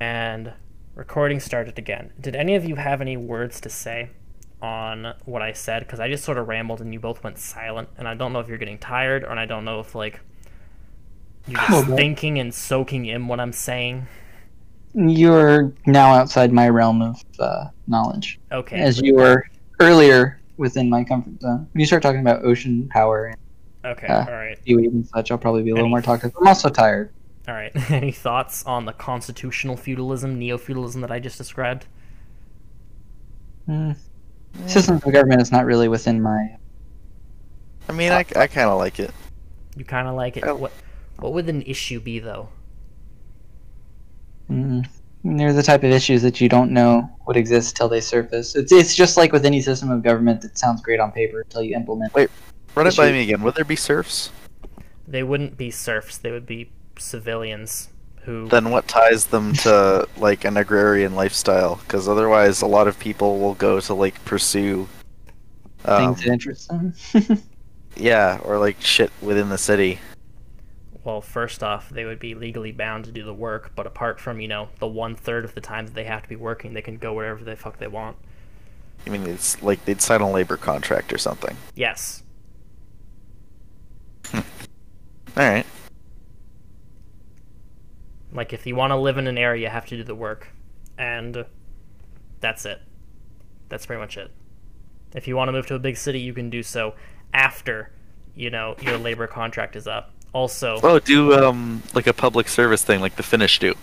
And recording started again. Did any of you have any words to say on what I said? Because I just sort of rambled and you both went silent. And I don't know if you're getting tired or I don't know if, like, you're just Probably. thinking and soaking in what I'm saying. You're now outside my realm of uh, knowledge, Okay. as you were earlier within my comfort zone. When you start talking about ocean power and Okay, uh, alright. seaweed and such, I'll probably be a little Any- more talkative. I'm also tired. Alright. any thoughts on the constitutional feudalism, neo feudalism that I just described? Mm. Systems of government is not really within my. I mean, I, I kind of like it. You kind of like it. Oh. What, what would an issue be, though? Mm. They're the type of issues that you don't know would exist till they surface. It's, it's just like with any system of government that sounds great on paper until you implement. Wait. Run it by me again. Would there be serfs? They wouldn't be serfs, they would be civilians who. Then what ties them to like an agrarian lifestyle? Because otherwise, a lot of people will go to like pursue, um, Things that interest them. yeah, or like shit within the city. Well, first off, they would be legally bound to do the work, but apart from, you know, the one third of the time that they have to be working, they can go wherever the fuck they want. I mean, it's like they'd sign a labor contract or something. Yes. All right. Like, if you want to live in an area, you have to do the work. And that's it. That's pretty much it. If you want to move to a big city, you can do so after, you know, your labor contract is up. Also, Oh, do um like a public service thing like the Finnish do,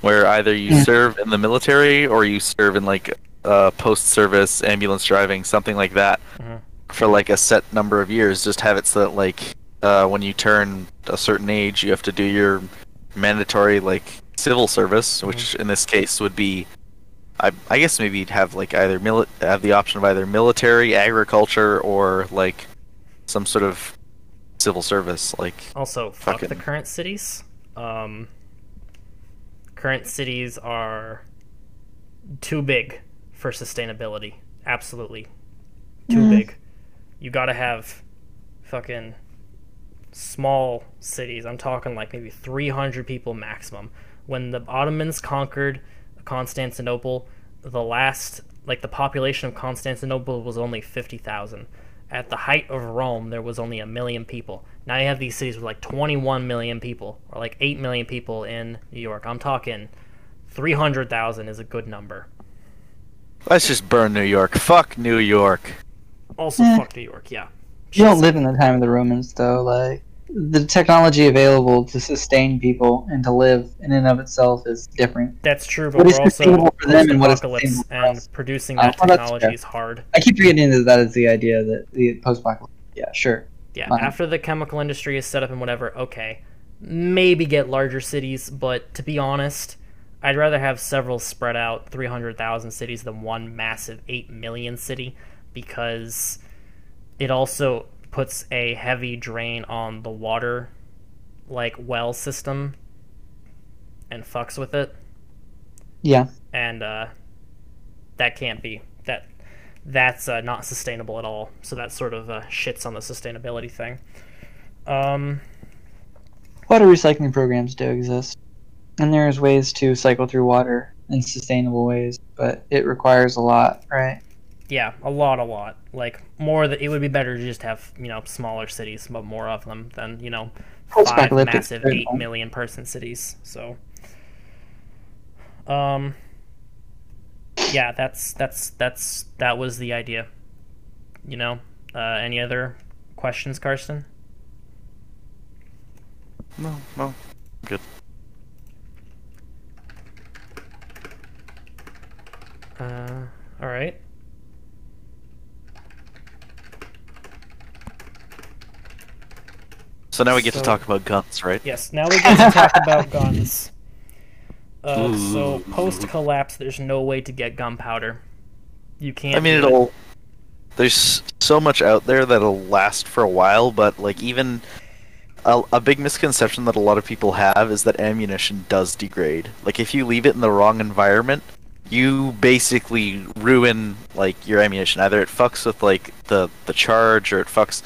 where either you Yeah. serve in the military or you serve in like uh, post-service ambulance driving, something like that, Mhm. for like a set number of years. Just have it so that like uh, when you turn a certain age, you have to do your mandatory like civil service, which in this case would be. I, I guess maybe you'd have like either mili- have the option of either military, agriculture, or like some sort of civil service. Like Also, fuck the current cities. Um, current cities are too big for sustainability. Absolutely. Too Mhm. big. You gotta have fucking small cities. I'm talking like maybe 300 people maximum. When the Ottomans conquered Constantinople, the last, like the population of Constantinople was only 50,000. At the height of Rome, there was only a million people. Now you have these cities with like 21 million people, or like 8 million people in New York. I'm talking 300,000 is a good number. Let's just burn New York. Fuck New York. Also, fuck New York, yeah. You don't live in the time of the Romans, though. Like the technology available to sustain people and to live in and of itself is different. That's true, but What is we're also for them and what is post-apocalypse, sustainable for us? and producing Uh, that well, technology is hard. I keep getting into that as the idea that the post-apocalypse. Yeah, sure. Yeah, after the chemical industry is set up and whatever, okay, maybe get larger cities, but to be honest, I'd rather have several spread out 300,000 cities than one massive 8 million city because it also puts a heavy drain on the water like well system and fucks with it Yeah. and uh, that can't be that that's uh, not sustainable at all. So that sort of uh, shits on the sustainability thing. Um, Water recycling programs do exist, and there's ways to cycle through water in sustainable ways, but it requires a lot, right? Yeah, a lot, a lot. Like more that it would be better to just have you know smaller cities, but more of them than you know five massive very eight fun. million person cities. So, um, yeah, that's that's that's that was the idea. You know, uh, any other questions, Karsten? No, no. Good. Uh, all right. So now we get So- to talk about guns, right? Yes. Now we get to talk about guns. Uh, so post collapse, there's no way to get gunpowder. You can't. I mean, do it. it'll. There's so much out there that'll last for a while, but like even a, a big misconception that a lot of people have is that ammunition does degrade. Like if you leave it in the wrong environment, you basically ruin like your ammunition. Either it fucks with like the the charge, or it fucks.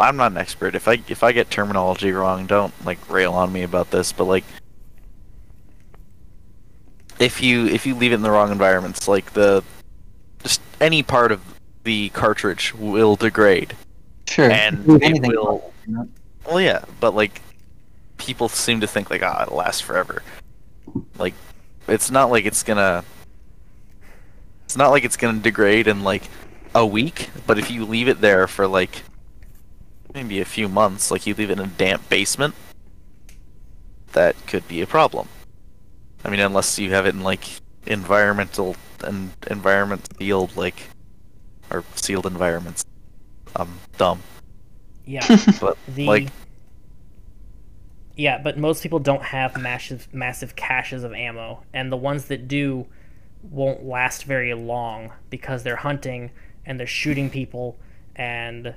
I'm not an expert. If I if I get terminology wrong, don't like rail on me about this. But like, if you if you leave it in the wrong environments, like the just any part of the cartridge will degrade, Sure. and it will. Well, yeah, but like people seem to think like ah, it'll last forever. Like it's not like it's gonna. It's not like it's gonna degrade in like a week, but if you leave it there for like maybe a few months, like you leave it in a damp basement, that could be a problem. I mean, unless you have it in like environmental and environment sealed like or sealed environments. I'm dumb, Yeah. but The like yeah, but most people don't have massive massive caches of ammo, and the ones that do won't last very long because they're hunting and they're shooting people, and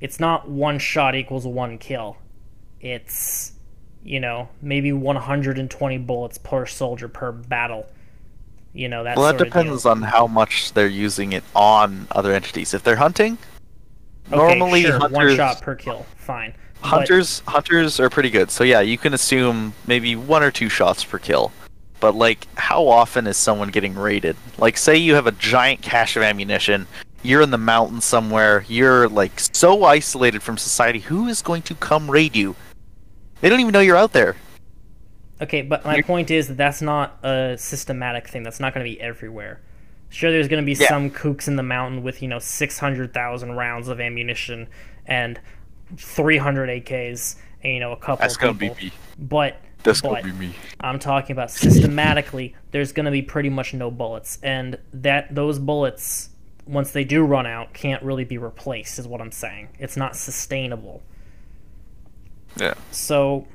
it's not one shot equals one kill. It's you know maybe 120 bullets per soldier per battle. You know that. well, that depends on how much they're using it on other entities. If they're hunting, Okay, normally sure, one shot per kill, fine. But- hunters hunters are pretty good. So yeah, you can assume maybe one or two shots per kill. But like, how often is someone getting raided? Like, say you have a giant cache of ammunition. You're in the mountains somewhere. You're like so isolated from society. Who is going to come raid you? They don't even know you're out there. Okay, but my point is that that's not a systematic thing. That's not going to be everywhere. Sure, there's going to be Yeah. some kooks in the mountain with you know 600,000 rounds of ammunition and 300 AKs and you know a couple. That's of gonna be me. But That's but gonna be me. I'm talking about systematically. there's going to be pretty much no bullets, and that those bullets, once they do run out, can't really be replaced. Is what I'm saying. It's not sustainable. Yeah. So,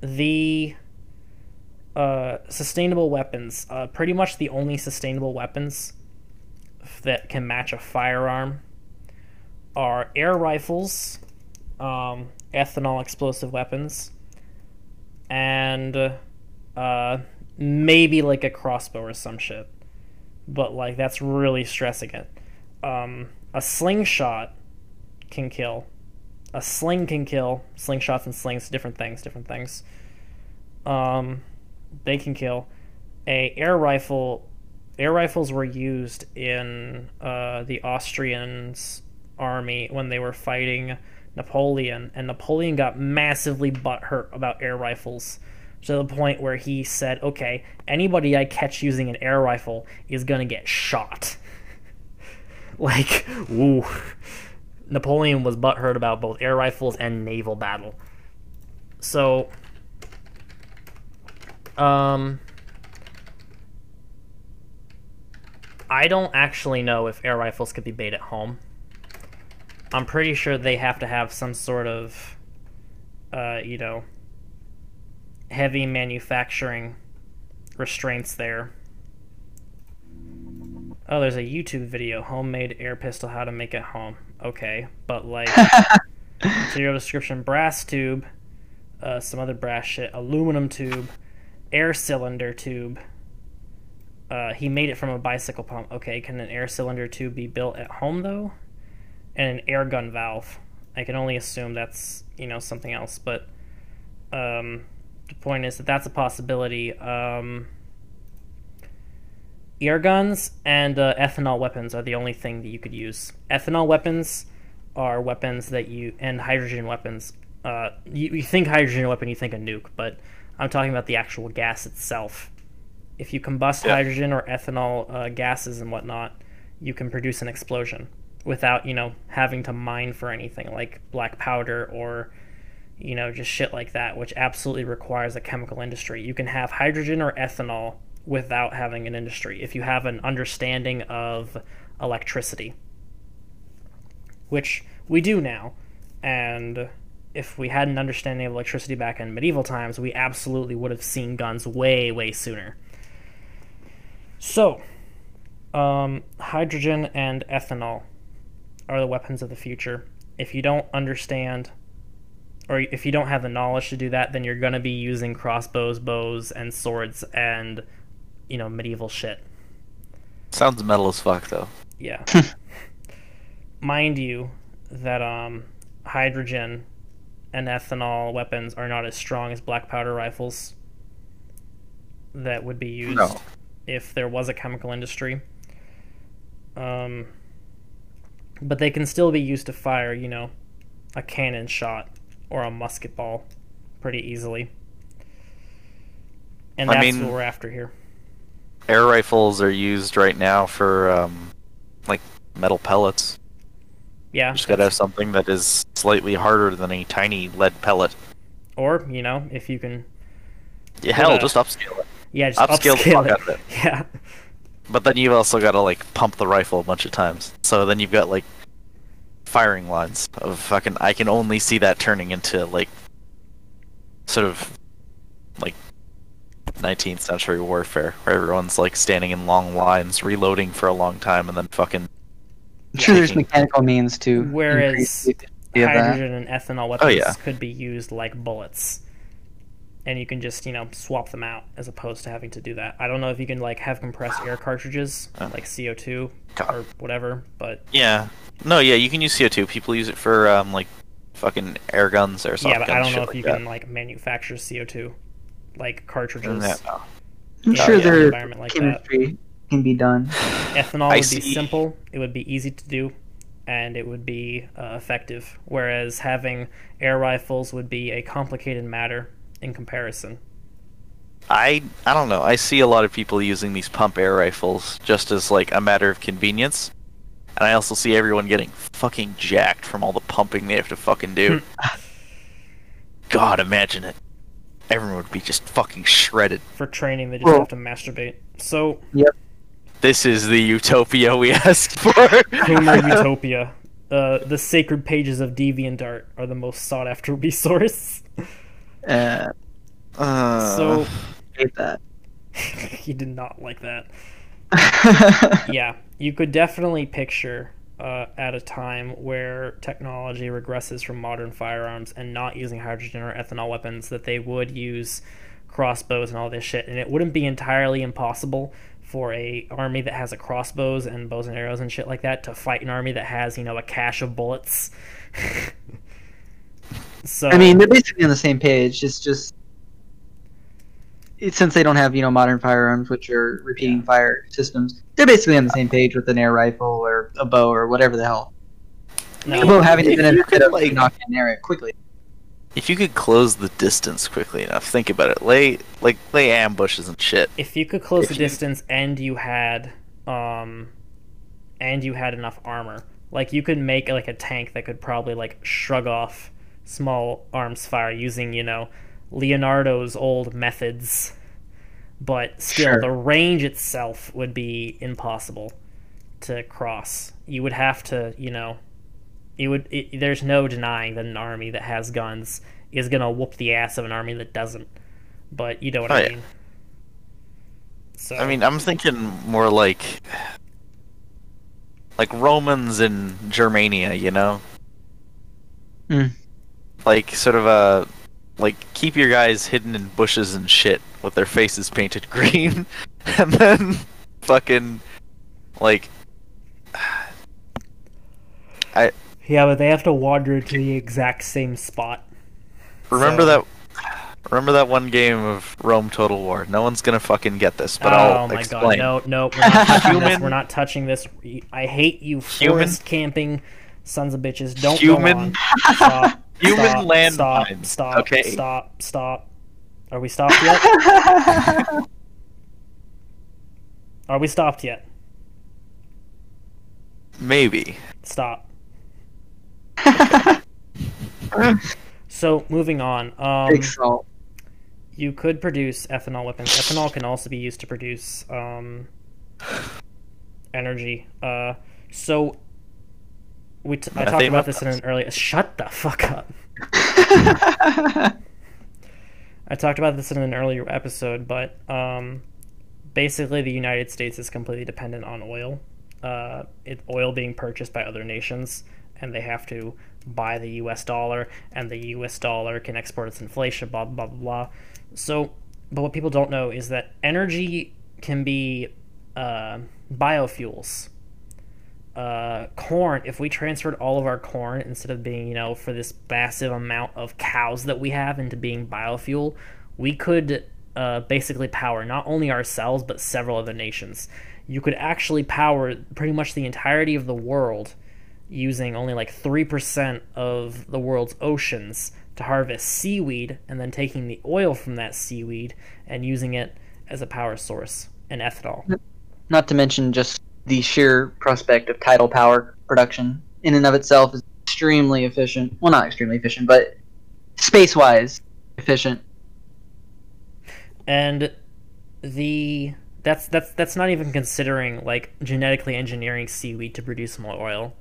the uh, sustainable weapons, uh, pretty much the only sustainable weapons that can match a firearm, are air rifles, um, ethanol explosive weapons, and uh, maybe like a crossbow or some shit. But like that's really stressing it. Um, a slingshot can kill a sling can kill. Slingshots and slings, different things, different things. Um, they can kill. A air rifle. Air rifles were used in uh, the Austrians' army when they were fighting Napoleon, and Napoleon got massively butthurt about air rifles to the point where he said, "Okay, anybody I catch using an air rifle is gonna get shot." like, ooh. Napoleon was butthurt about both air rifles and naval battle. So, um, I don't actually know if air rifles could be made at home. I'm pretty sure they have to have some sort of, uh, you know, heavy manufacturing restraints there. Oh, there's a YouTube video, homemade air pistol, how to make at home. Okay, but like, material description: brass tube, uh, some other brass shit, aluminum tube, air cylinder tube. Uh, he made it from a bicycle pump. Okay, can an air cylinder tube be built at home though? And an air gun valve. I can only assume that's you know something else, but um, the point is that that's a possibility. Um, air guns and uh, ethanol weapons are the only thing that you could use. Ethanol weapons are weapons that you and hydrogen weapons. Uh, you, you think hydrogen weapon, you think a nuke, but I'm talking about the actual gas itself. If you combust Yeah. hydrogen or ethanol uh, gases and whatnot, you can produce an explosion without you know having to mine for anything like black powder or you know just shit like that, which absolutely requires a chemical industry. You can have hydrogen or ethanol without having an industry if you have an understanding of electricity, which we do now. And if we had an understanding of electricity back in medieval times, we absolutely would have seen guns way, way sooner. So, um, hydrogen and ethanol are the weapons of the future. If you don't understand, or if you don't have the knowledge to do that, then you're going to be using crossbows, bows, and swords and you know, medieval shit. Sounds metal as fuck though. Yeah. Mind you, that um, hydrogen and ethanol weapons are not as strong as black powder rifles that would be used No. if there was a chemical industry. Um, but they can still be used to fire, you know, a cannon shot or a musket ball pretty easily. And I that's mean- what we're after here. Air rifles are used right now for um, like metal pellets. Yeah. You just gotta have something that is slightly harder than a tiny lead pellet. Or, you know, if you can Yeah, hell, just upscale it. yeah, just Upscale the fuck it. out of it. Yeah. But then you've also got to like pump the rifle a bunch of times. So then you've got like firing lines of fucking. I can only see that turning into like sort of like 19th century warfare, where everyone's like standing in long lines, reloading for a long time, and then fucking. I'm sure there's mechanical means to Whereas increase the efficiency of that. hydrogen and ethanol weapons Oh, yeah. could be used like bullets and you can just you know swap them out as opposed to having to do that i don't know if you can like have compressed air cartridges Oh. like co2 God. or whatever but Yeah. No, yeah, you can use CO2. People use it for um like fucking air guns or something. yeah but i don't know if you can like manufacture co2 like cartridges I'm Yeah, sure yeah, their environment like that. chemistry can be done. ethanol I would be simple it would be easy to do and it would be uh, effective whereas having air rifles would be a complicated matter in comparison I I don't know. I see a lot of people using these pump air rifles just as like a matter of convenience. And I also see everyone getting fucking jacked from all the pumping they have to fucking do. God, imagine it. Everyone would be just fucking shredded. for training they just have to masturbate so This is the utopia we asked for. Boomer Utopia. Uh, the sacred pages of DeviantArt are the most sought after resource. Uh, Uh, so hate that. he did not like that. Yeah, you could definitely picture uh, at a time where technology regresses from modern firearms and not using hydrogen or ethanol weapons, that they would use crossbows and all this shit, and it wouldn't be entirely impossible for a army that has a crossbows and bows and arrows and shit like that to fight an army that has you know a cache of bullets. so I mean, they're basically on the same page. It's just it's, since they don't have you know modern firearms, which are repeating fire systems, they're basically on the same page with an air rifle or a bow or whatever the hell. no, A bow having if even you a bit could, of like- knock and area quickly. if you could close the distance quickly enough, think about it. Lay like lay ambushes and shit. if you could close If the you- distance and you had um and you had enough armor like you could make like a tank that could probably like shrug off small arms fire using you know leonardo's old methods but still Sure. the range itself would be impossible to cross you would have to you know it would it, there's no denying that an army that has guns is gonna whoop the ass of an army that doesn't but you know what Oh, i yeah. mean so I mean, I'm thinking more like like Romans in Germania, you know? Hmm. Like sort of a like keep your guys hidden in bushes and shit with their faces painted green and then fucking like I. Yeah, but they have to wander to the exact same spot. remember So- that remember that one game of Rome Total War. No one's going to fucking get this, but oh I'll my explain. god, no, no, we're not touching this. Human- We're not touching this. I hate you, Human- forest camping sons of bitches. Don't Human- go on. Stop. Human stop, land Stop. mines, Stop. okay? Stop. Stop. Are we stopped yet? Are we stopped yet? Maybe. Stop. So moving on. Um, Big salt. you could produce ethanol weapons. Ethanol can also be used to produce um, energy. Uh, so we t- I talked about this in an earlier. Shut the fuck up. I talked about this in an earlier episode, but um, basically the United States is completely dependent on oil. Uh, it, oil being purchased by other nations, and they have to buy the U.S. dollar, and the U.S. dollar can export its inflation. Blah blah blah blah. So, but what people don't know is that energy can be uh, biofuels. Uh, corn. If we transferred all of our corn instead of being, you know, for this massive amount of cows that we have into being biofuel, we could uh, basically power not only ourselves but several other nations. You could actually power pretty much the entirety of the world using only like 3% of the world's oceans to harvest seaweed and then taking the oil from that seaweed and using it as a power source and ethanol. Not to mention just the sheer prospect of tidal power production in and of itself is extremely efficient. Well, not extremely efficient, but space wise efficient. And the that's that's that's not even considering like genetically engineering seaweed to produce more oil.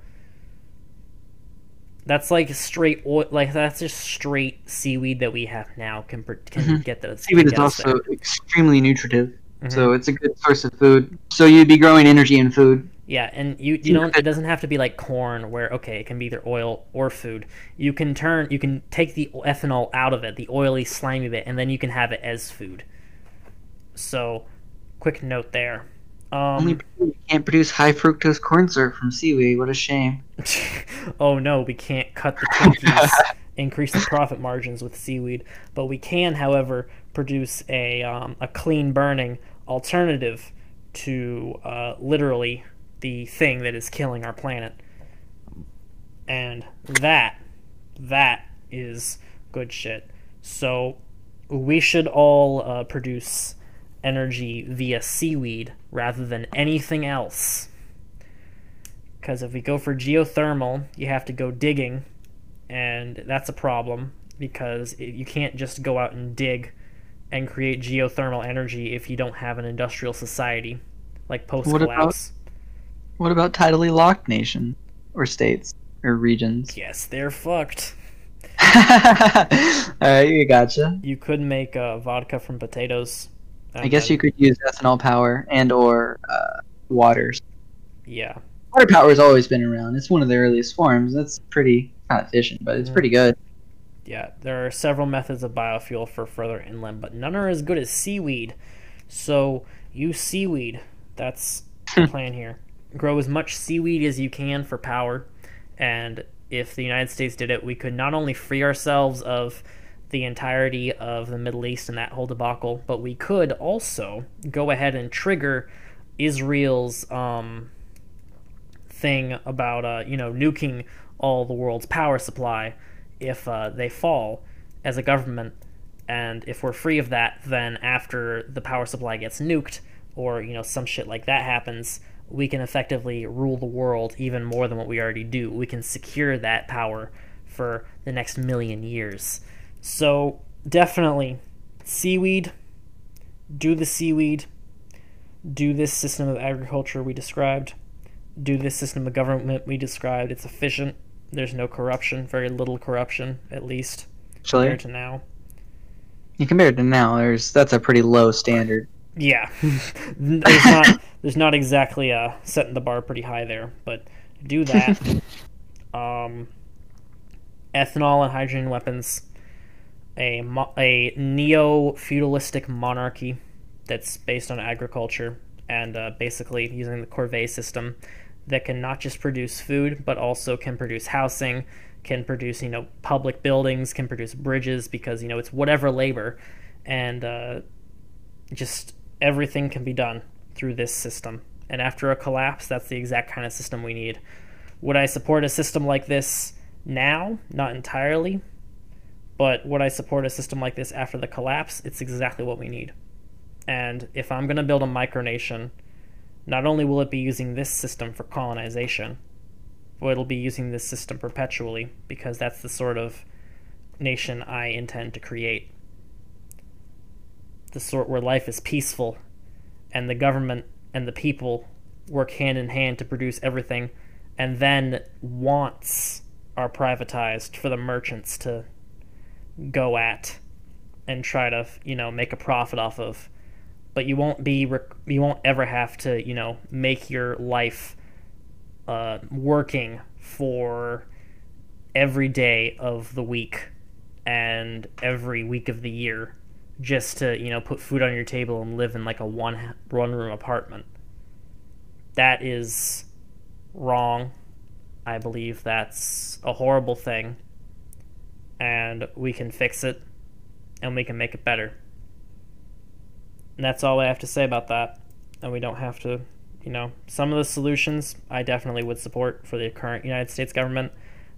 That's like straight oil, like that's just straight seaweed that we have now can can mm-hmm. get the seaweed is also there. extremely nutritive, mm-hmm. so it's a good source of food. So you'd be growing energy in food. Yeah, and you you don't it doesn't have to be like corn where okay it can be either oil or food. You can turn you can take the ethanol out of it, the oily slimy bit, and then you can have it as food. So, quick note there. Um, Only you can't produce high fructose corn syrup from seaweed. What a shame. oh no, we can't cut the Twinkies, increase the profit margins with seaweed, but we can, however, produce a um, a clean burning alternative to uh, literally the thing that is killing our planet. And that, that is good shit. So we should all uh, produce energy via seaweed rather than anything else. Because if we go for geothermal, you have to go digging, and that's a problem because you can't just go out and dig and create geothermal energy if you don't have an industrial society like post collapse. What about tidally locked nations or states or regions? Yes, they're fucked. All right, you gotcha. You could make uh, vodka from potatoes. I guess you could use ethanol power and or uh, waters. Yeah. Water power has always been around. It's one of the earliest forms. That's pretty not efficient, but it's mm-hmm. pretty good. Yeah, there are several methods of biofuel for further inland, but none are as good as seaweed. So use seaweed. That's the plan here grow as much seaweed as you can for power. And if the United States did it, we could not only free ourselves of the entirety of the Middle East and that whole debacle, but we could also go ahead and trigger Israel's um, thing about uh, you know nuking all the world's power supply if uh, they fall as a government. And if we're free of that, then after the power supply gets nuked, or you know some shit like that happens, we can effectively rule the world even more than what we already do. We can secure that power for the next million years. So, definitely, seaweed, do the seaweed, do this system of agriculture we described, do this system of government we described. It's efficient. There's no corruption, very little corruption, at least, Actually, compared to now. Yeah, compared to now, there's that's a pretty low standard. Yeah, there's not there's not exactly uh, setting the bar pretty high there, but do that. um, ethanol and hydrogen weapons, a mo- a neo feudalistic monarchy that's based on agriculture and uh, basically using the corvée system that can not just produce food but also can produce housing, can produce you know public buildings, can produce bridges because you know it's whatever labor, and uh, just everything can be done through this system. And after a collapse, that's the exact kind of system we need. Would I support a system like this now? Not entirely. But would I support a system like this after the collapse? It's exactly what we need. And if I'm going to build a micronation, not only will it be using this system for colonization, but it'll be using this system perpetually because that's the sort of nation I intend to create. The sort where life is peaceful and the government and the people work hand in hand to produce everything and then wants are privatized for the merchants to go at and try to you know make a profit off of but you won't be you won't ever have to you know make your life uh, working for every day of the week and every week of the year just to you know put food on your table and live in like a one one room apartment. That is wrong. I believe that's a horrible thing, and we can fix it, and we can make it better. And that's all I have to say about that. And we don't have to, you know, some of the solutions I definitely would support for the current United States government,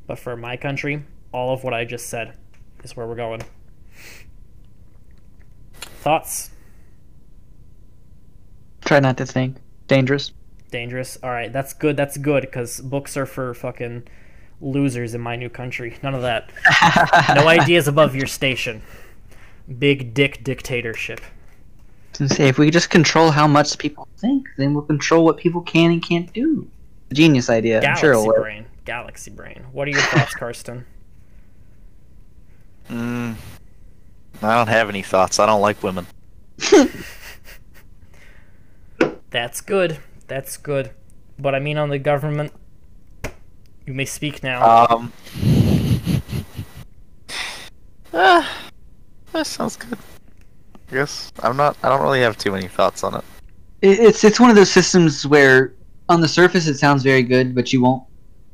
but for my country, all of what I just said is where we're going. Thoughts? Try not to think. Dangerous. Dangerous. All right, that's good. That's good because books are for fucking losers in my new country. None of that. No ideas above your station. Big dick dictatorship. To say if we just control how much people think, then we'll control what people can and can't do. Genius idea. I'm Galaxy sure it'll work. brain. Galaxy brain. What are your thoughts, Karsten? Mm, I don't have any thoughts. I don't like women. That's good. That's good. But I mean, on the government, you may speak now. Um. Ah, that sounds good. I guess I'm not. I don't really have too many thoughts on it. It- It's it's one of those systems where on the surface it sounds very good, but you won't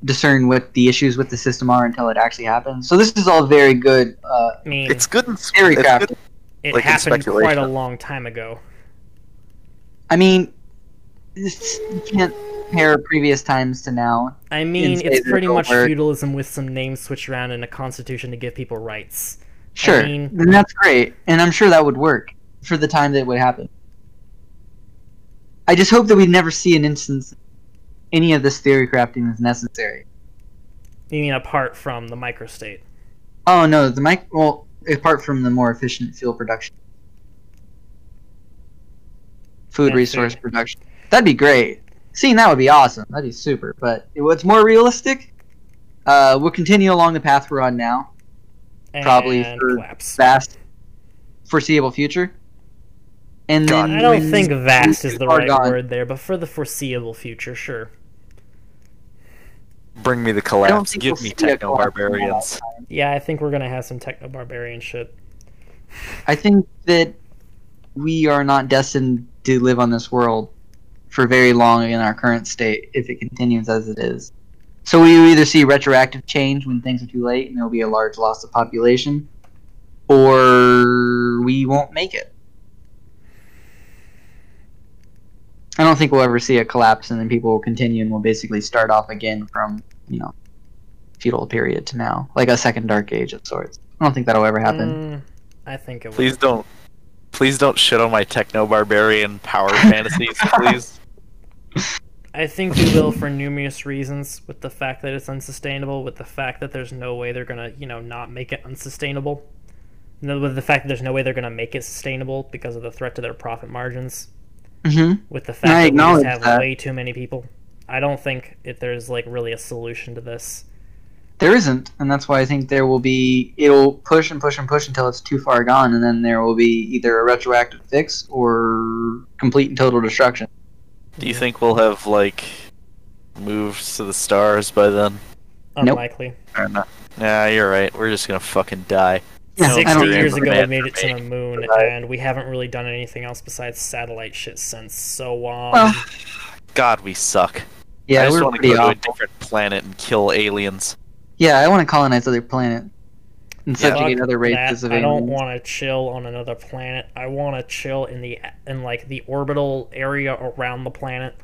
discern what the issues with the system are until it actually happens. So this is all very good. Uh, I mean, It's good and Theory it's good. it like happened quite a long time ago. I mean, this, you can't compare previous times to now. I mean, it's pretty much work. feudalism with some names switched around and a constitution to give people rights. Sure, mean- then that's great, and I'm sure that would work for the time that it would happen. I just hope that we never see an instance any of this theory crafting is necessary. You mean apart from the microstate? Oh no, the mic. Well, apart from the more efficient fuel production, food Yeah, resource food. production, that'd be great. Seeing that would be awesome. That'd be super. But what's more realistic? Uh, we'll continue along the path we're on now, Probably And for collapse. vast, foreseeable future. And God, then I don't think vast is the right gone- word there, but for the foreseeable future, sure. Bring me the I collapse. Give we'll me techno collapse in that barbarians. Yeah, I think we're gonna have some techno barbarian shit. I think that we are not destined to live on this world for very long in our current state if it continues as it is. So we either see retroactive change when things are too late and there'll be a large loss of population, or we won't make it. I don't think we'll ever see a collapse and then people will continue and we'll basically start off again from, you know, feudal period to now. Like a second dark age of sorts. I don't think that'll ever happen. Mm, I think it will. Please don't. Please don't shit on my techno barbarian power fantasies, please. I think we will for numerous reasons. With the fact that it's unsustainable, with the fact that there's no way they're gonna, you know, not make it unsustainable. No, with the fact that there's no way they're gonna make it sustainable because of the threat to their profit margins. Mm-hmm. With the I fact that we just have that. way too many people, I don't think if there's like really a solution to this. There isn't, and that's why I think there will be. It'll push and push and push until it's too far gone, and then there will be either a retroactive fix or complete and total destruction. Do you think we'll have like moved to the stars by then? Unlikely. Or not? Yeah, you're right. We're just gonna fucking die. Yeah, 60 years ago, we're made it to the moon, right? and we haven't really done anything else besides satellite shit since. So, um, Well, God, we suck. I Yeah, just we're want to pretty go to a different planet and kill aliens. Yeah, I want to colonize other planets and Yeah. subjugate fuck other races that. of I don't want to chill on another planet. I want to chill in the in like the orbital area around the planet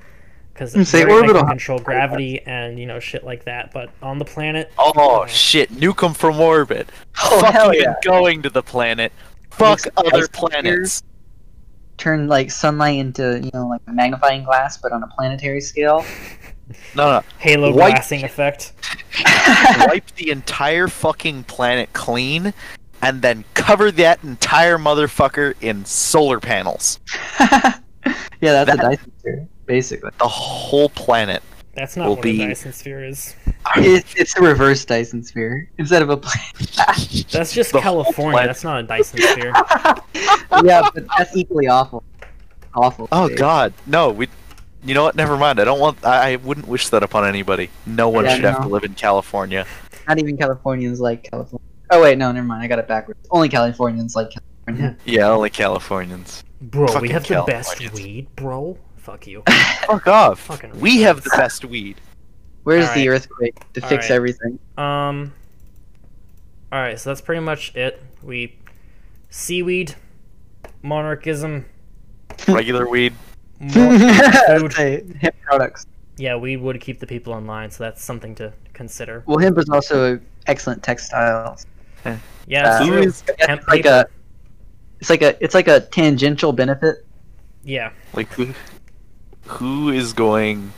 because Hmm, say orbital. can control gravity and you know shit like that. But on the planet, Oh uh, shit! Nuke them from orbit. Oh, Fuck hell even yeah. going to the planet. Fuck Makes other planets. Turn like sunlight into you know like a magnifying glass, but on a planetary scale. No, no. Halo White- glassing effect. Wipe the entire fucking planet clean, and then cover that entire motherfucker in solar panels. yeah, that's a Dyson sphere, basically. The whole planet. That's not will what be- a Dyson sphere is. It, it's a reverse Dyson sphere instead of a planet. That's just The California. That's not a Dyson sphere. yeah, but that's equally awful. Awful. Oh dude. God, no. We. You know what? Never mind. I don't want. I, I wouldn't wish that upon anybody. No one Yeah, should have to live in California. Not even Californians like California. Oh wait, no, never mind. I got it backwards. Only Californians like California. Yeah, only Californians. Bro, we have the best weed, bro. Fuck you. Fuck off. Fucking we have the best weed. Where's Alright. the earthquake to fix Alright. everything? Um. All right, so that's pretty much it. We seaweed, monarchism, Regular weed. More food. say hemp products. Yeah, weed would keep the people online, so that's something to consider. Well, hemp is also excellent textile. Yeah, it's Uh, true. Hemp It's like paper. a, it's like a, it's like a tangential benefit. Yeah, like who? Who is going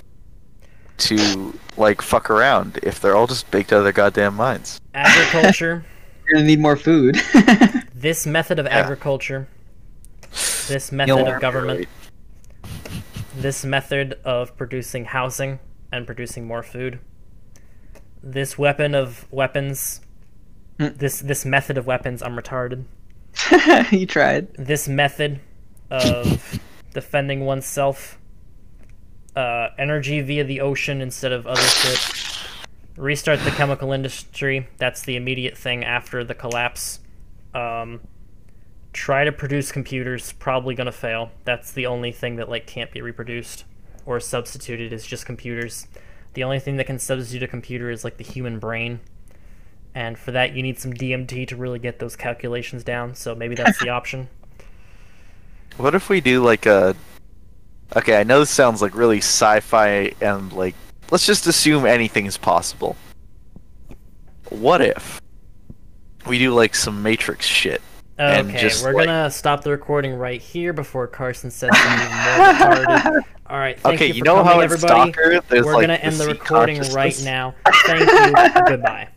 to like fuck around if they're all just baked out of their goddamn minds? agriculture. You're gonna need more food. this method of Yeah. agriculture. This method You'll- of government. This method of producing housing and producing more food. This weapon of weapons. Hmm. This this method of weapons. I'm retarded. you tried. this method of defending oneself, uh, energy via the ocean instead of other shit, restart the chemical industry. That's the immediate thing after the collapse. Um, try to produce computers. Probably gonna fail. That's the only thing that like can't be reproduced or substituted is just computers. The only thing that can substitute a computer is like the human brain. And for that, you need some DMT to really get those calculations down. So maybe that's the option. What if we do like a? Okay, I know this sounds like really sci-fi and like let's just assume anything is possible. What if we do like some Matrix shit? Okay, we're like- gonna stop the recording right here before Carson says something more retarded. All right, thank okay, you you, know coming, how everybody. Stalker We're like gonna end the recording right now. Thank you. Goodbye.